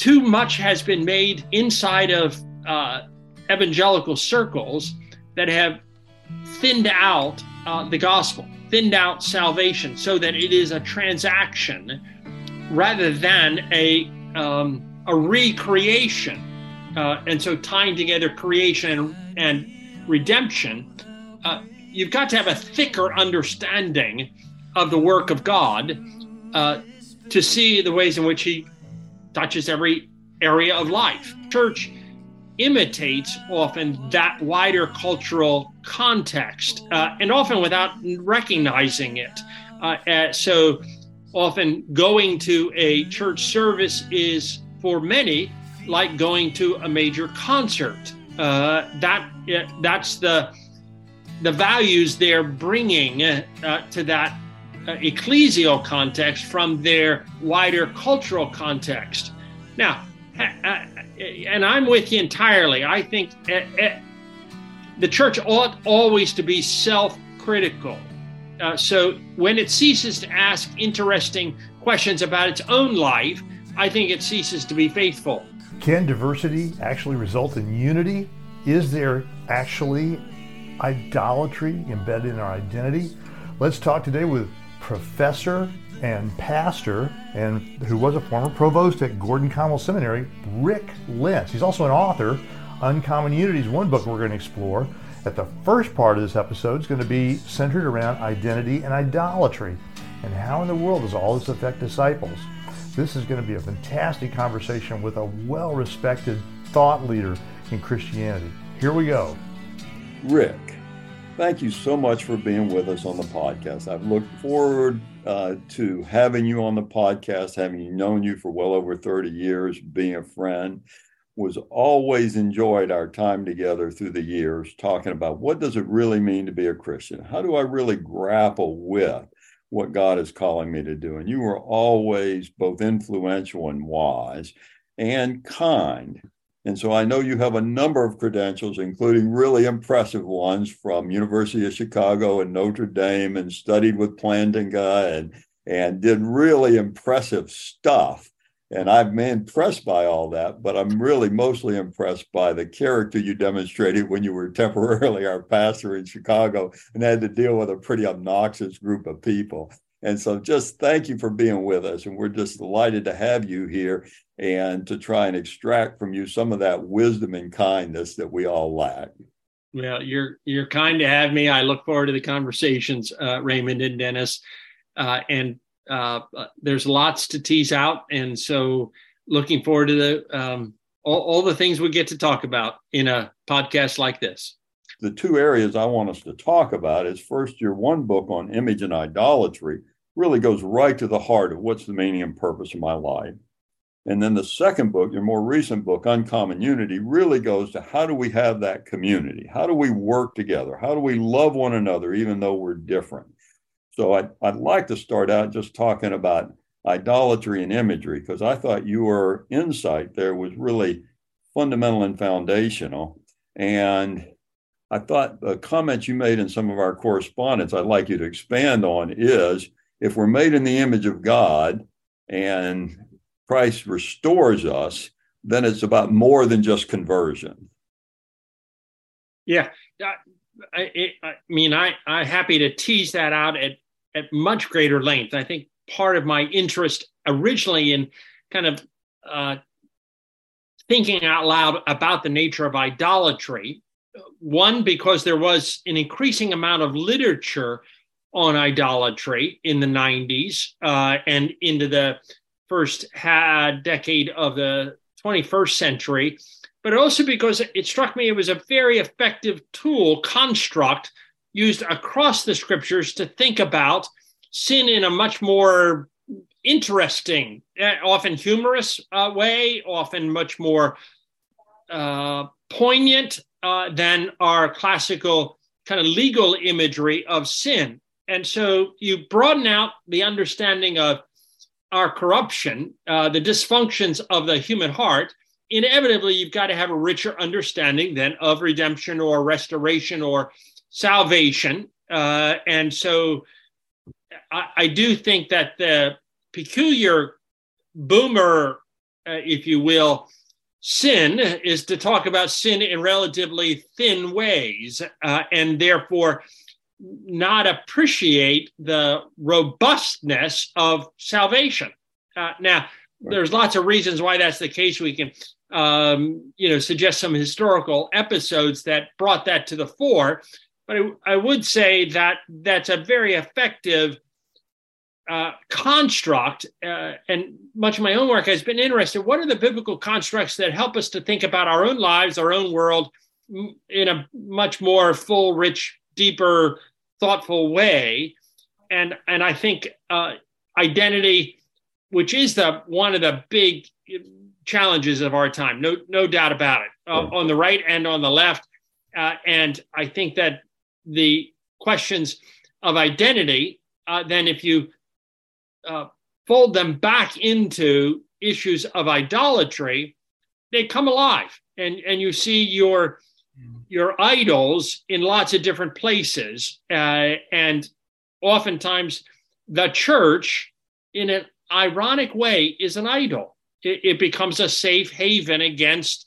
too much has been made inside of uh, evangelical circles that have thinned out uh, the gospel, thinned out salvation, so that it is a transaction rather than a um, a recreation. Uh, and so, tying together creation and, and redemption, uh, you've got to have a thicker understanding of the work of God uh, to see the ways in which He touches every area of life. Church imitates often that wider cultural context, uh, and often without recognizing it. Uh, uh, so often going to a church service is for many like going to a major concert. Uh, that that's the the values they're bringing uh, to that uh, ecclesial context from their wider cultural context. Now, and I'm with you entirely. I think eh, the church ought always to be self critical. Uh, so when it ceases to ask interesting questions about its own life, I think it ceases to be faithful. Can diversity actually result in unity? Is there actually idolatry embedded in our identity? Let's talk today with Professor and pastor, and who was a former provost at Gordon Conwell Seminary, Rick Lints. He's also an author. Uncommon Unities, one book we're going to explore. At the first part of this episode is going to be centered around identity and idolatry, and how in the world does all this affect disciples? This is going to be a fantastic conversation with a well-respected thought leader in Christianity. Here we go. Rick, thank you so much for being with us on the podcast. I've looked forward uh, to having you on the podcast, having known you for well over 30 years, being a friend, was always enjoyed our time together through the years, talking about what does it really mean to be a Christian? How do I really grapple with what God is calling me to do? And you were always both influential and wise and kind. And so I know you have a number of credentials, including really impressive ones from University of Chicago and Notre Dame, and studied with Plantinga and and did really impressive stuff. And I've been impressed by all that, but I'm really mostly impressed by the character you demonstrated when you were temporarily our pastor in Chicago and had to deal with a pretty obnoxious group of people. And so just thank you for being with us. And we're just delighted to have you here and to try and extract from you some of that wisdom and kindness that we all lack. Well, you're you're kind to have me. I look forward to the conversations, uh, Raymond and Dennis. Uh, and uh, there's lots to tease out, and so looking forward to the um, all, all the things we get to talk about in a podcast like this. The two areas I want us to talk about is first your one book on image and idolatry really goes right to the heart of what's the meaning and purpose of my life. And then the second book, your more recent book, Uncommon Unity, really goes to how do we have that community? How do we work together? How do we love one another even though we're different? So I'd, I'd like to start out just talking about idolatry and imagery because I thought your insight there was really fundamental and foundational. And I thought the comments you made in some of our correspondence I'd like you to expand on is if we're made in the image of God and Christ restores us, then it's about more than just conversion. Yeah, I, I mean, I I'm happy to tease that out at at much greater length. I think part of my interest originally in kind of uh, thinking out loud about the nature of idolatry, one because there was an increasing amount of literature on idolatry in the 90s uh, and into the first had decade of the 21st century, but also because it struck me it was a very effective tool, construct used across the scriptures to think about sin in a much more interesting, eh, often humorous uh, way, often much more uh, poignant uh, than our classical kind of legal imagery of sin. And so you broaden out the understanding of our corruption, uh, the dysfunctions of the human heart, inevitably you've got to have a richer understanding then of redemption or restoration or salvation. Uh, and so I, I, do think that the peculiar boomer uh, if you will, sin is to talk about sin in relatively thin ways uh, and therefore not appreciate the robustness of salvation. Uh, now, there's lots of reasons why that's the case. We can, um, you know, suggest some historical episodes that brought that to the fore. But I, I would say that that's a very effective uh, construct, uh, and much of my own work has been interested. What are the biblical constructs that help us to think about our own lives, our own world, in a much more full, rich, deeper, thoughtful way? And and I think uh, identity, which is the one of the big challenges of our time, no no doubt about it, uh, on the right and on the left. Uh, and I think that the questions of identity, uh, then if you uh, fold them back into issues of idolatry, they come alive, and and you see your your idols in lots of different places, uh, and oftentimes the church, in an ironic way, is an idol. It, it becomes a safe haven against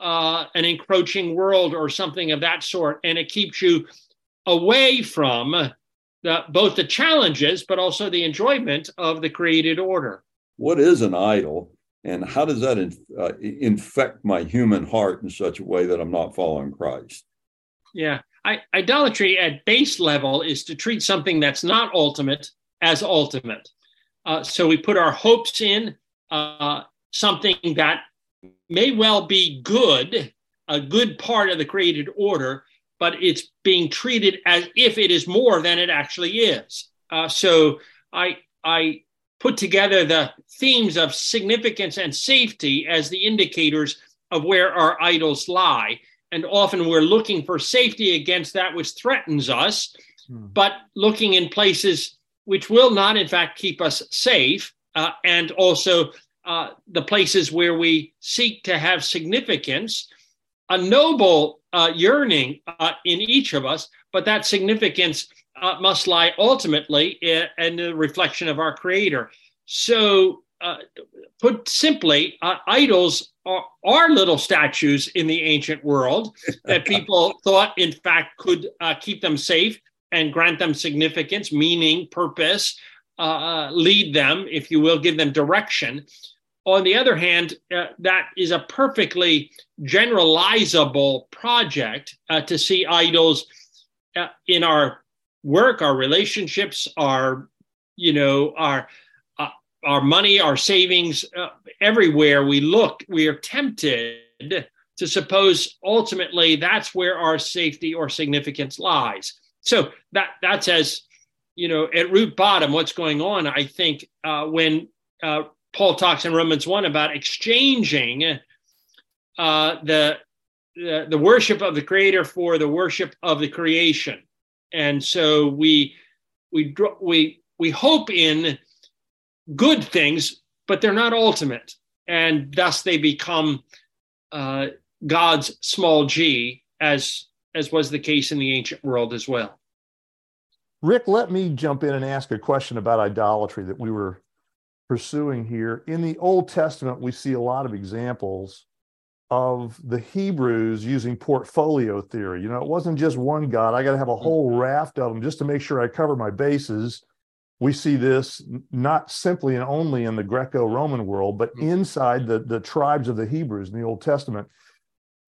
uh, an encroaching world or something of that sort, and it keeps you away from the, both the challenges, but also the enjoyment of the created order. What is an idol, and how does that in, uh, infect my human heart in such a way that I'm not following Christ? Yeah, I, idolatry at base level is to treat something that's not ultimate as ultimate. Uh, so we put our hopes in uh, something that may well be good, a good part of the created order, but it's being treated as if it is more than it actually is. Uh, so I I put together the themes of significance and safety as the indicators of where our idols lie. And often we're looking for safety against that which threatens us, hmm. but looking in places which will not, in fact, keep us safe, uh, and also uh, the places where we seek to have significance. A noble uh, yearning uh, in each of us, but that significance uh, must lie ultimately in, in, the reflection of our Creator. So, uh, put simply, uh, idols are, are, little statues in the ancient world that people thought, in fact, could uh, keep them safe and grant them significance, meaning, purpose, lead them, if you will, give them direction. On the other hand, uh, that is a perfectly generalizable project uh, to see idols uh, in our work, our relationships, our, you know, our uh, our money, our savings, uh, everywhere we look, we are tempted to suppose ultimately that's where our safety or significance lies. So that that's as you know at root bottom what's going on. I think uh, when Paul talks in Romans 1 about exchanging uh, the, the worship of the creator for the worship of the creation. And so we we we we hope in good things, but they're not ultimate, and thus they become uh, God's small g, as as was the case in the ancient world as well. Rick, let me jump in and ask a question about idolatry that we were pursuing here. In the Old Testament, we see a lot of examples of the Hebrews using portfolio theory. You know, it wasn't just one God. I got to have a whole raft of them just to make sure I cover my bases. We see this not simply and only in the Greco Roman world, but mm-hmm. inside the, the tribes of the Hebrews in the Old Testament.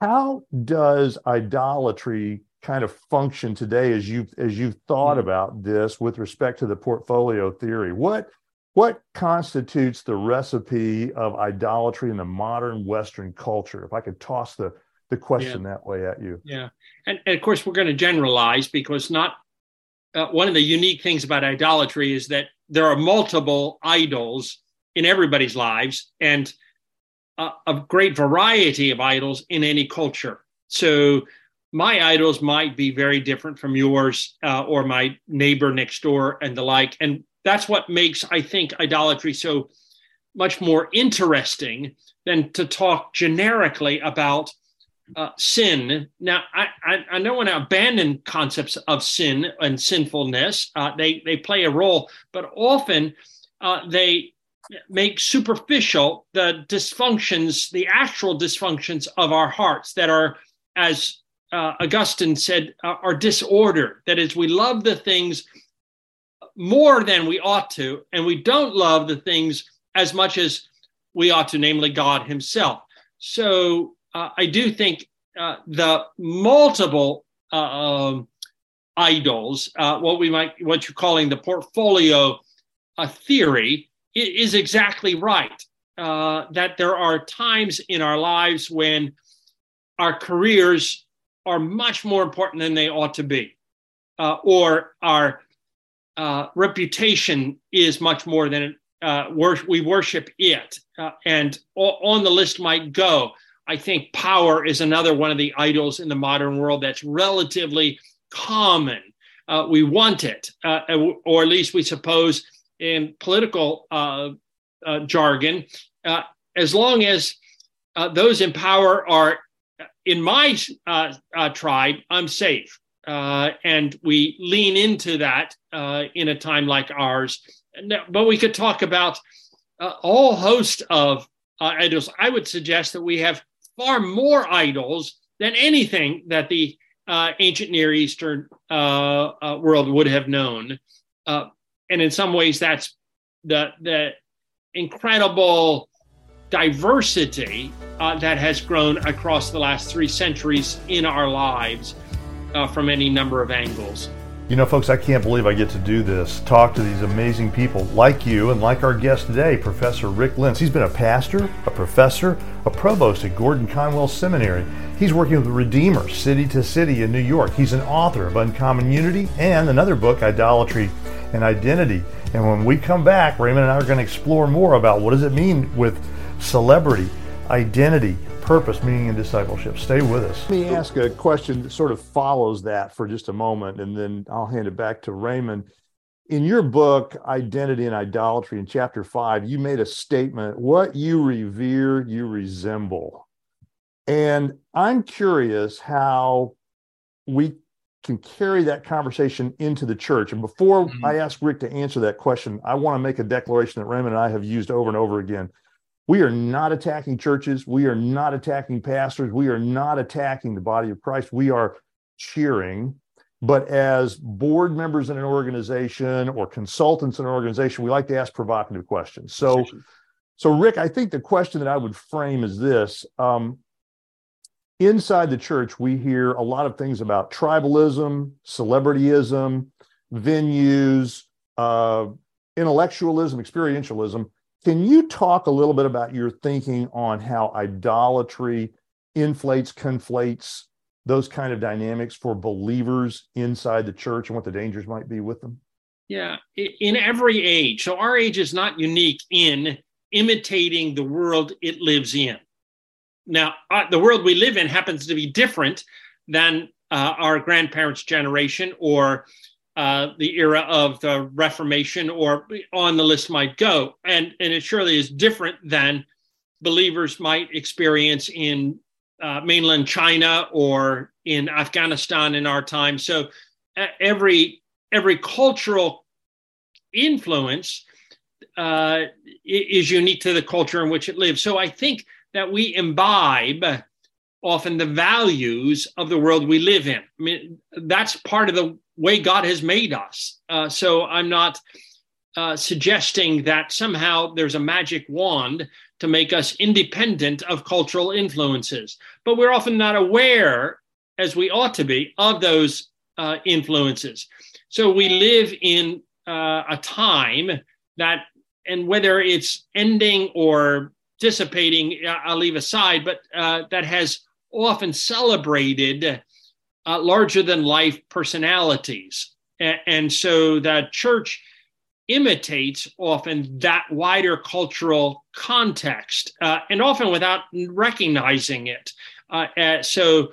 How does idolatry kind of function today as you've as you've thought mm-hmm. about this with respect to the portfolio theory? What what constitutes the recipe of idolatry in the modern Western culture? If I could toss the, the question yeah. that way at you. Yeah. And, and, of course, we're going to generalize because not uh, one of the unique things about idolatry is that there are multiple idols in everybody's lives and uh, a great variety of idols in any culture. So my idols might be very different from yours uh, or my neighbor next door and the like. And that's what makes, I think, idolatry so much more interesting than to talk generically about uh, sin. Now, I, I, I don't want to abandon concepts of sin and sinfulness. Uh, they, they play a role, but often uh, they make superficial the dysfunctions, the actual dysfunctions of our hearts that are, as uh, Augustine said, uh, are disordered. That is, we love the things more than we ought to, and we don't love the things as much as we ought to, namely God Himself. So uh, I do think uh, the multiple uh, um, idols, uh, what we might, what you're calling the portfolio a theory, is exactly right. that there are times in our lives when our careers are much more important than they ought to be, uh, or our uh, reputation is much more than uh, wor- we worship it. Uh, and o- on the list might go. I think power is another one of the idols in the modern world that's relatively common. Uh, we want it, uh, or at least we suppose in political jargon, as long as those in power are in my uh, uh, tribe, I'm safe. Uh, and we lean into that uh, in a time like ours. But we could talk about a whole host of uh, idols. I would suggest that we have far more idols than anything that the uh, ancient Near Eastern world would have known. and in some ways, that's the, the incredible diversity uh, that has grown across the last three centuries in our lives uh, from any number of angles. You know, folks, I can't believe I get to do this. Talk to these amazing people like you and like our guest today, Professor Rick Lints. He's been a pastor, a professor, a provost at Gordon Conwell Seminary. He's working with the Redeemer, City to City in New York. He's an author of Uncommon Unity and another book, Idolatry and Identity. And when we come back, Raymond and I are going to explore more about what does it mean with celebrity, identity, purpose, meaning, and discipleship. Stay with us. Let me ask a question that sort of follows that for just a moment, and then I'll hand it back to Raymond. In your book, Identity and Idolatry, in chapter five, you made a statement what you revere, you resemble. And I'm curious how we can carry that conversation into the church. And before mm-hmm. I ask Rick to answer that question, I want to make a declaration that Raymond and I have used over and over again. We are not attacking churches. We are not attacking pastors. We are not attacking the body of Christ. We are cheering. But as board members in an organization or consultants in an organization, we like to ask provocative questions. So, so Rick, I think the question that I would frame is this: um, Inside the church, we hear a lot of things about tribalism, celebrityism, venues, uh, intellectualism, experientialism. Can you talk a little bit about your thinking on how idolatry inflates, conflates those kind of dynamics for believers inside the church and what the dangers might be with them? Yeah, in every age. So our age is not unique in imitating the world it lives in. Now, uh, the world we live in happens to be different than uh, our grandparents' generation or uh, the era of the Reformation, or on the list might go. And, and it surely is different than believers might experience in uh, mainland China or in Afghanistan in our time. So every every cultural influence uh, is unique to the culture in which it lives. So I think that we imbibe often the values of the world we live in. I mean, that's part of the way God has made us. Uh, so I'm not uh, suggesting that somehow there's a magic wand to make us independent of cultural influences, but we're often not aware, as we ought to be, of those uh, influences. So we live in uh, a time that, and whether it's ending or dissipating, I'll leave aside, but uh, that has often celebrated uh, larger than life personalities. And, so the church imitates often that wider cultural context, uh, and often without recognizing it. Uh, uh, so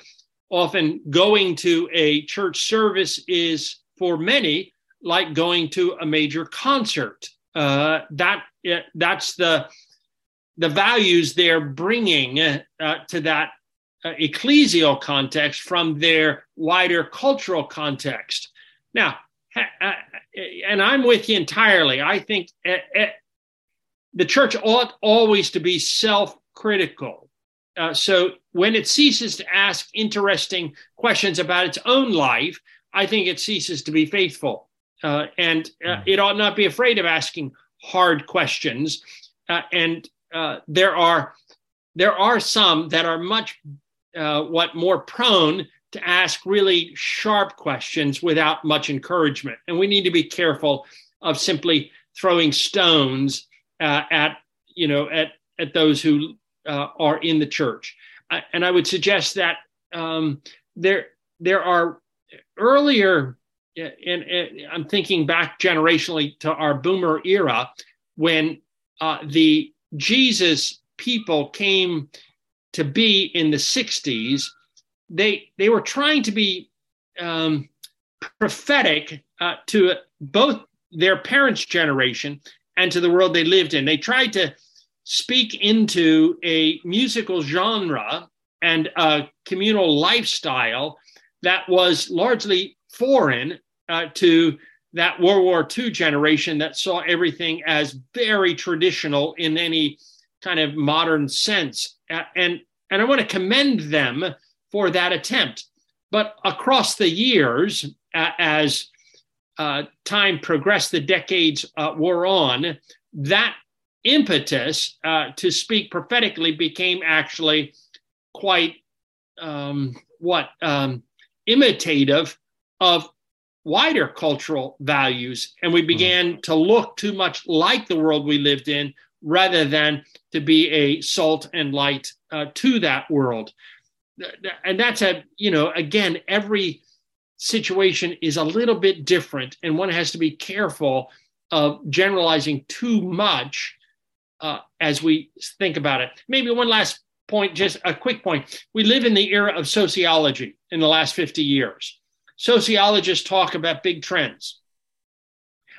often going to a church service is for many like going to a major concert. Uh, that that's the the values they're bringing uh, to that uh, ecclesial context from their wider cultural context. Now, uh, and I'm with you entirely. I think the church ought always to be self critical. Uh, so when it ceases to ask interesting questions about its own life, I think it ceases to be faithful. Uh, and uh, hmm. it ought not be afraid of asking hard questions. Uh, and uh, there are there are some that are much uh, what more prone to ask really sharp questions without much encouragement. And we need to be careful of simply throwing stones uh, at you know at at those who are in the church. and I would suggest that um, there there are earlier and, and, I'm thinking back generationally to our boomer era when uh, the Jesus people came to be in the 60s. They they were trying to be um, prophetic uh, to both their parents' generation and to the world they lived in. They tried to speak into a musical genre and a communal lifestyle that was largely foreign uh, to that World War II generation that saw everything as very traditional in any kind of modern sense. And, and I want to commend them for that attempt. But across the years, uh, as uh, time progressed, the decades uh, wore on, that impetus uh, to speak prophetically became actually quite um, what um, imitative of wider cultural values. And we hmm. began to look too much like the world we lived in rather than to be a salt and light uh, to that world. And that's a, you know, again, every situation is a little bit different, and one has to be careful of generalizing too much uh, as we think about it. Maybe one last point, just a quick point. We live in the era of sociology in the last 50 years. Sociologists talk about big trends.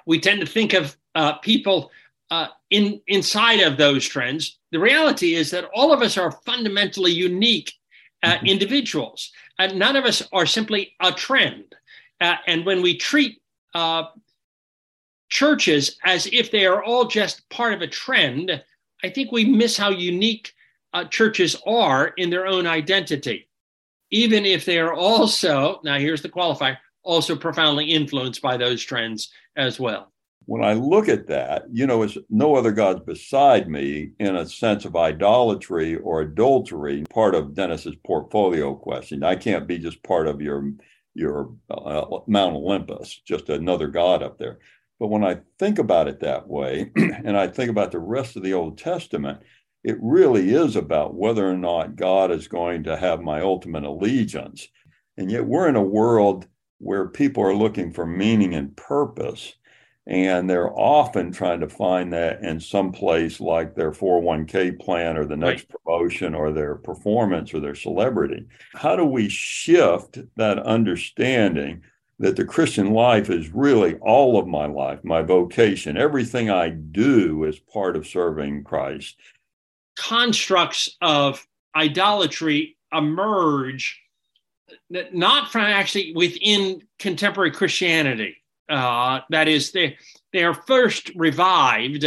We tend to think of uh, people uh, in, inside of those trends. The reality is that all of us are fundamentally unique uh, mm-hmm. individuals. and none of us are simply a trend. Uh, and when we treat uh, churches as if they are all just part of a trend, I think we miss how unique uh, churches are in their own identity even if they are also, now here's the qualifier, also profoundly influenced by those trends as well. When I look at that, you know, it's no other gods beside me in a sense of idolatry or adultery, part of Dennis's portfolio question. I can't be just part of your your uh, Mount Olympus, just another god up there. But when I think about it that way, and I think about the rest of the Old Testament, it really is about whether or not God is going to have my ultimate allegiance. And yet we're in a world where people are looking for meaning and purpose. And they're often trying to find that in some place like their 401k plan or the next right. promotion or their performance or their celebrity. How do we shift that understanding that the Christian life is really all of my life, my vocation? Everything I do is part of serving Christ constructs of idolatry emerge not from actually within contemporary Christianity. Uh, that is, they, they are first revived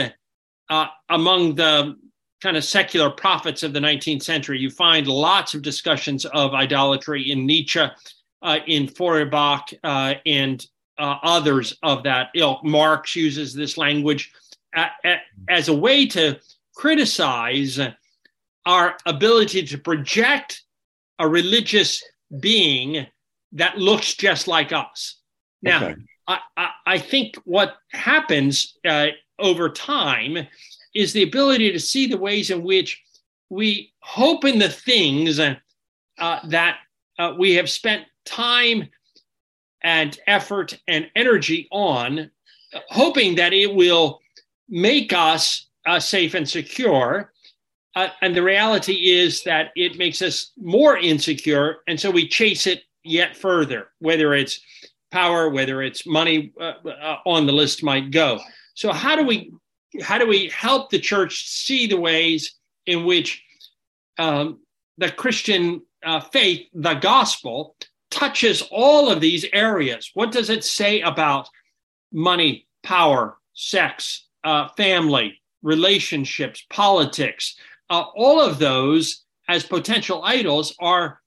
uh, among the kind of secular prophets of the 19th century. You find lots of discussions of idolatry in Nietzsche, uh, in Feuerbach, uh, and uh, others of that ilk. Marx uses this language as a way to criticize our ability to project a religious being that looks just like us. Now, okay. I, I, think what happens uh, over time is the ability to see the ways in which we hope in the things uh, that uh, we have spent time and effort and energy on, hoping that it will make us uh, safe and secure. Uh, and the reality is that it makes us more insecure. And so we chase it yet further, whether it's power, whether it's money uh, uh, on the list might go. So how do we how do we help the church see the ways in which um, the Christian uh, faith, the gospel, touches all of these areas? What does it say about money, power, sex, uh, family, relationships, politics, uh, all of those as potential idols are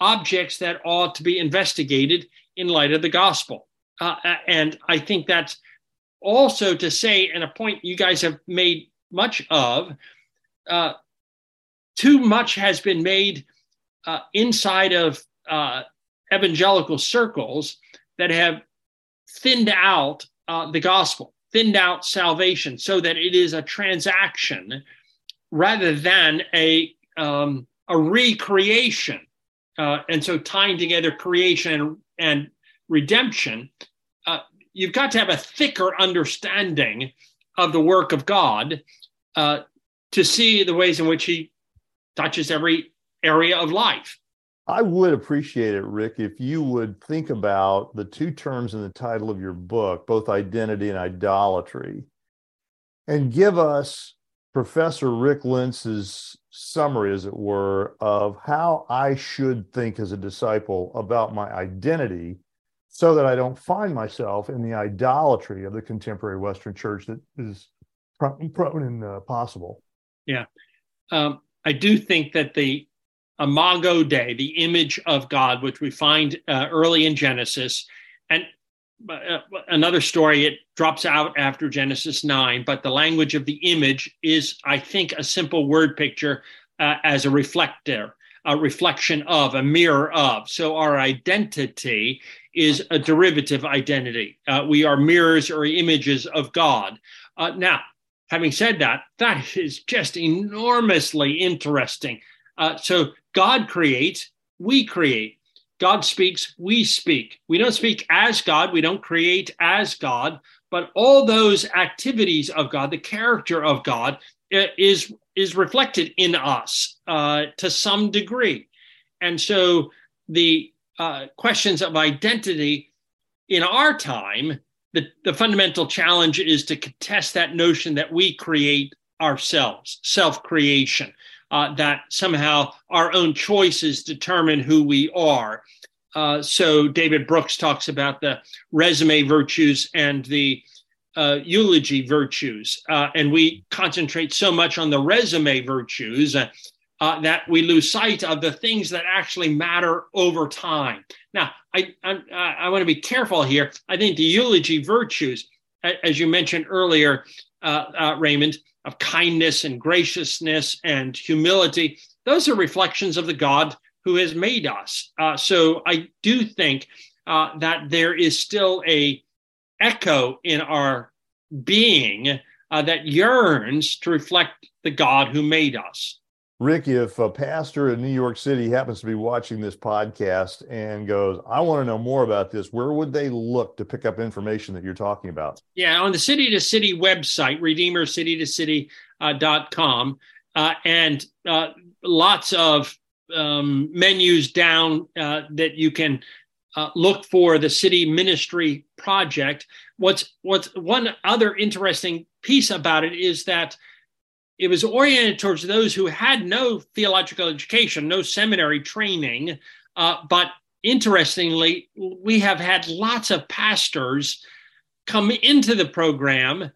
objects that ought to be investigated in light of the gospel. Uh, and I think that's also to say, and a point you guys have made much of, uh, too much has been made uh, inside of uh, evangelical circles that have thinned out uh, the gospel, thinned out salvation, so that it is a transaction rather than a um, a recreation. Uh, and so tying together creation and, and redemption, uh, you've got to have a thicker understanding of the work of God uh, to see the ways in which He touches every area of life. I would appreciate it, Rick, if you would think about the two terms in the title of your book, both identity and idolatry, and give us Professor Rick Lints's summary, as it were, of how I should think as a disciple about my identity so that I don't find myself in the idolatry of the contemporary Western church that is prone and uh, possible. Yeah. Um, I do think that the Imago Dei, the image of God, which we find uh, early in Genesis, and another story, it drops out after Genesis 9, but the language of the image is, I think, a simple word picture uh, as a reflector, a reflection of, a mirror of. So our identity is a derivative identity. Uh, we are mirrors or images of God. Uh, now, having said that, that is just enormously interesting. Uh, so God creates, we create. God speaks, we speak. We don't speak as God, we don't create as God, but all those activities of God, the character of God, is is reflected in us uh, to some degree, and so the uh, questions of identity in our time, the, the fundamental challenge is to contest that notion that we create ourselves, self creation uh, that somehow our own choices determine who we are. Uh, so David Brooks talks about the resume virtues and the uh, eulogy virtues, uh, and we concentrate so much on the resume virtues uh, uh, that we lose sight of the things that actually matter over time. Now, I, I, I want to be careful here. I think the eulogy virtues, as you mentioned earlier, Raymond, of kindness and graciousness and humility, those are reflections of the God who has made us. Uh, so I do think uh, that there is still a echo in our being uh, that yearns to reflect the God who made us. Rick, if a pastor in New York City happens to be watching this podcast and goes, I want to know more about this, where would they look to pick up information that you're talking about? Yeah, on the City to City website, redeemercitytocity.com, uh, uh, and uh, lots of um, menus down uh, that you can uh, look for the city ministry project. What's what's one other interesting piece about it is that it was oriented towards those who had no theological education, no seminary training. Uh, but interestingly, we have had lots of pastors come into the program,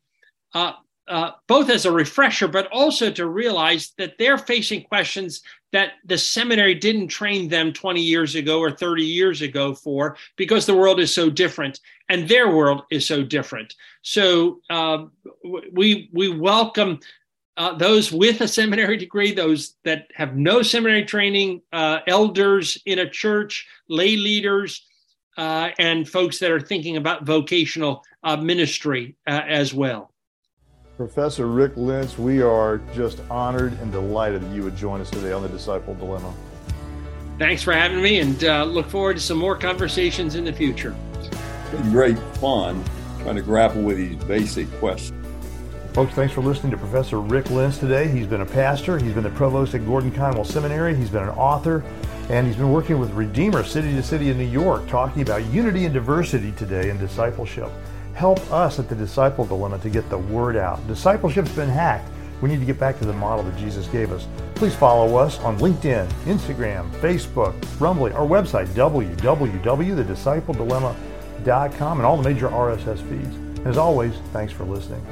uh, uh, both as a refresher, but also to realize that they're facing questions that the seminary didn't train them 20 years ago or 30 years ago for because the world is so different and their world is so different. So uh, we we welcome uh, those with a seminary degree, those that have no seminary training, uh, elders in a church, lay leaders, uh, and folks that are thinking about vocational uh, ministry uh, as well. Professor Rick Lints, we are just honored and delighted that you would join us today on the Disciple Dilemma. Thanks for having me, and uh, look forward to some more conversations in the future. It's been great fun trying to grapple with these basic questions. Folks, thanks for listening to Professor Rick Lints today. He's been a pastor, he's been the provost at Gordon Conwell Seminary, he's been an author, and he's been working with Redeemer City to City in New York, talking about unity and diversity today in discipleship. Help us at the Disciple Dilemma to get the word out. Discipleship's been hacked. We need to get back to the model that Jesus gave us. Please follow us on LinkedIn, Instagram, Facebook, Rumble, our website, www.thediscipledilemma.com, and all the major RSS feeds. as always, thanks for listening.